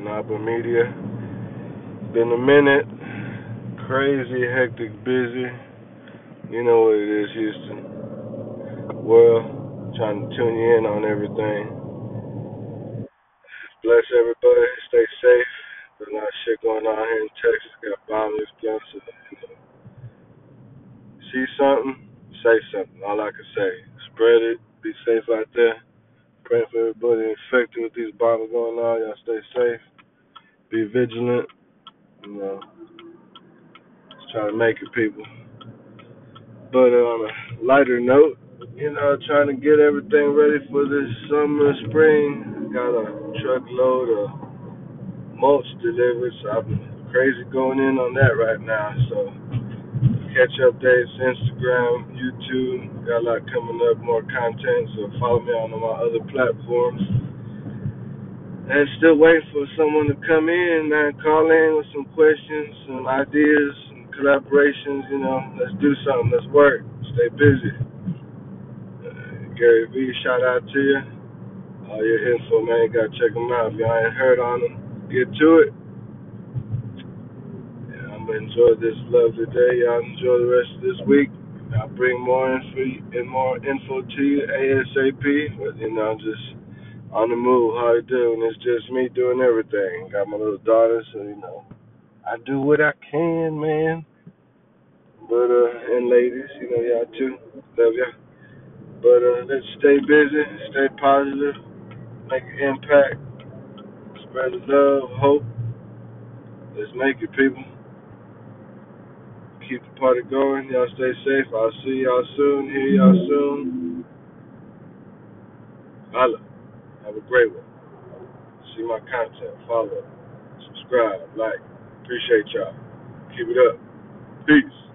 Canapa Media. Been a minute. Crazy, hectic, busy. You know what it is, Houston. Well, trying to tune you in on everything. Bless everybody. Stay safe. There's a lot of shit going on here in Texas. Got bombings, guns. See something, say something. All I can say. Spread it. Be safe out there. Praying for everybody infected with these bombs going on. Y'all stay safe. Be vigilant. You know, just trying to make it, people. But uh, on a lighter note, you know, trying to get everything ready for this summer, spring. Got a truckload of mulch delivered, so I'm crazy going in on that right now. So catch updates, Instagram, YouTube. Got a lot coming up, more content. So follow me on my other platforms. And still waiting for someone to come in, man. Call in with some questions, some ideas, some collaborations. You know, let's do something. Let's work. Stay busy. Uh, Gary V, shout out to you. All your info, man. Gotta check them out. If y'all ain't heard on them, get to it. Enjoy this lovely day. Y'all enjoy the rest of this week. I'll bring more info and more info to you ASAP. But you know, I'm just on the move, how you doing? It's just me doing everything. Got my little daughter, so you know, I do what I can, man. But uh, and ladies, you know, y'all too, love y'all. But uh, let's stay busy, stay positive, make an impact, spread the love, hope. Let's make it, people. Keep the party going. Y'all stay safe. I'll see y'all soon. Hear y'all soon. Holla. Have a great one. See my content. Follow. Subscribe. Like. Appreciate y'all. Keep it up. Peace.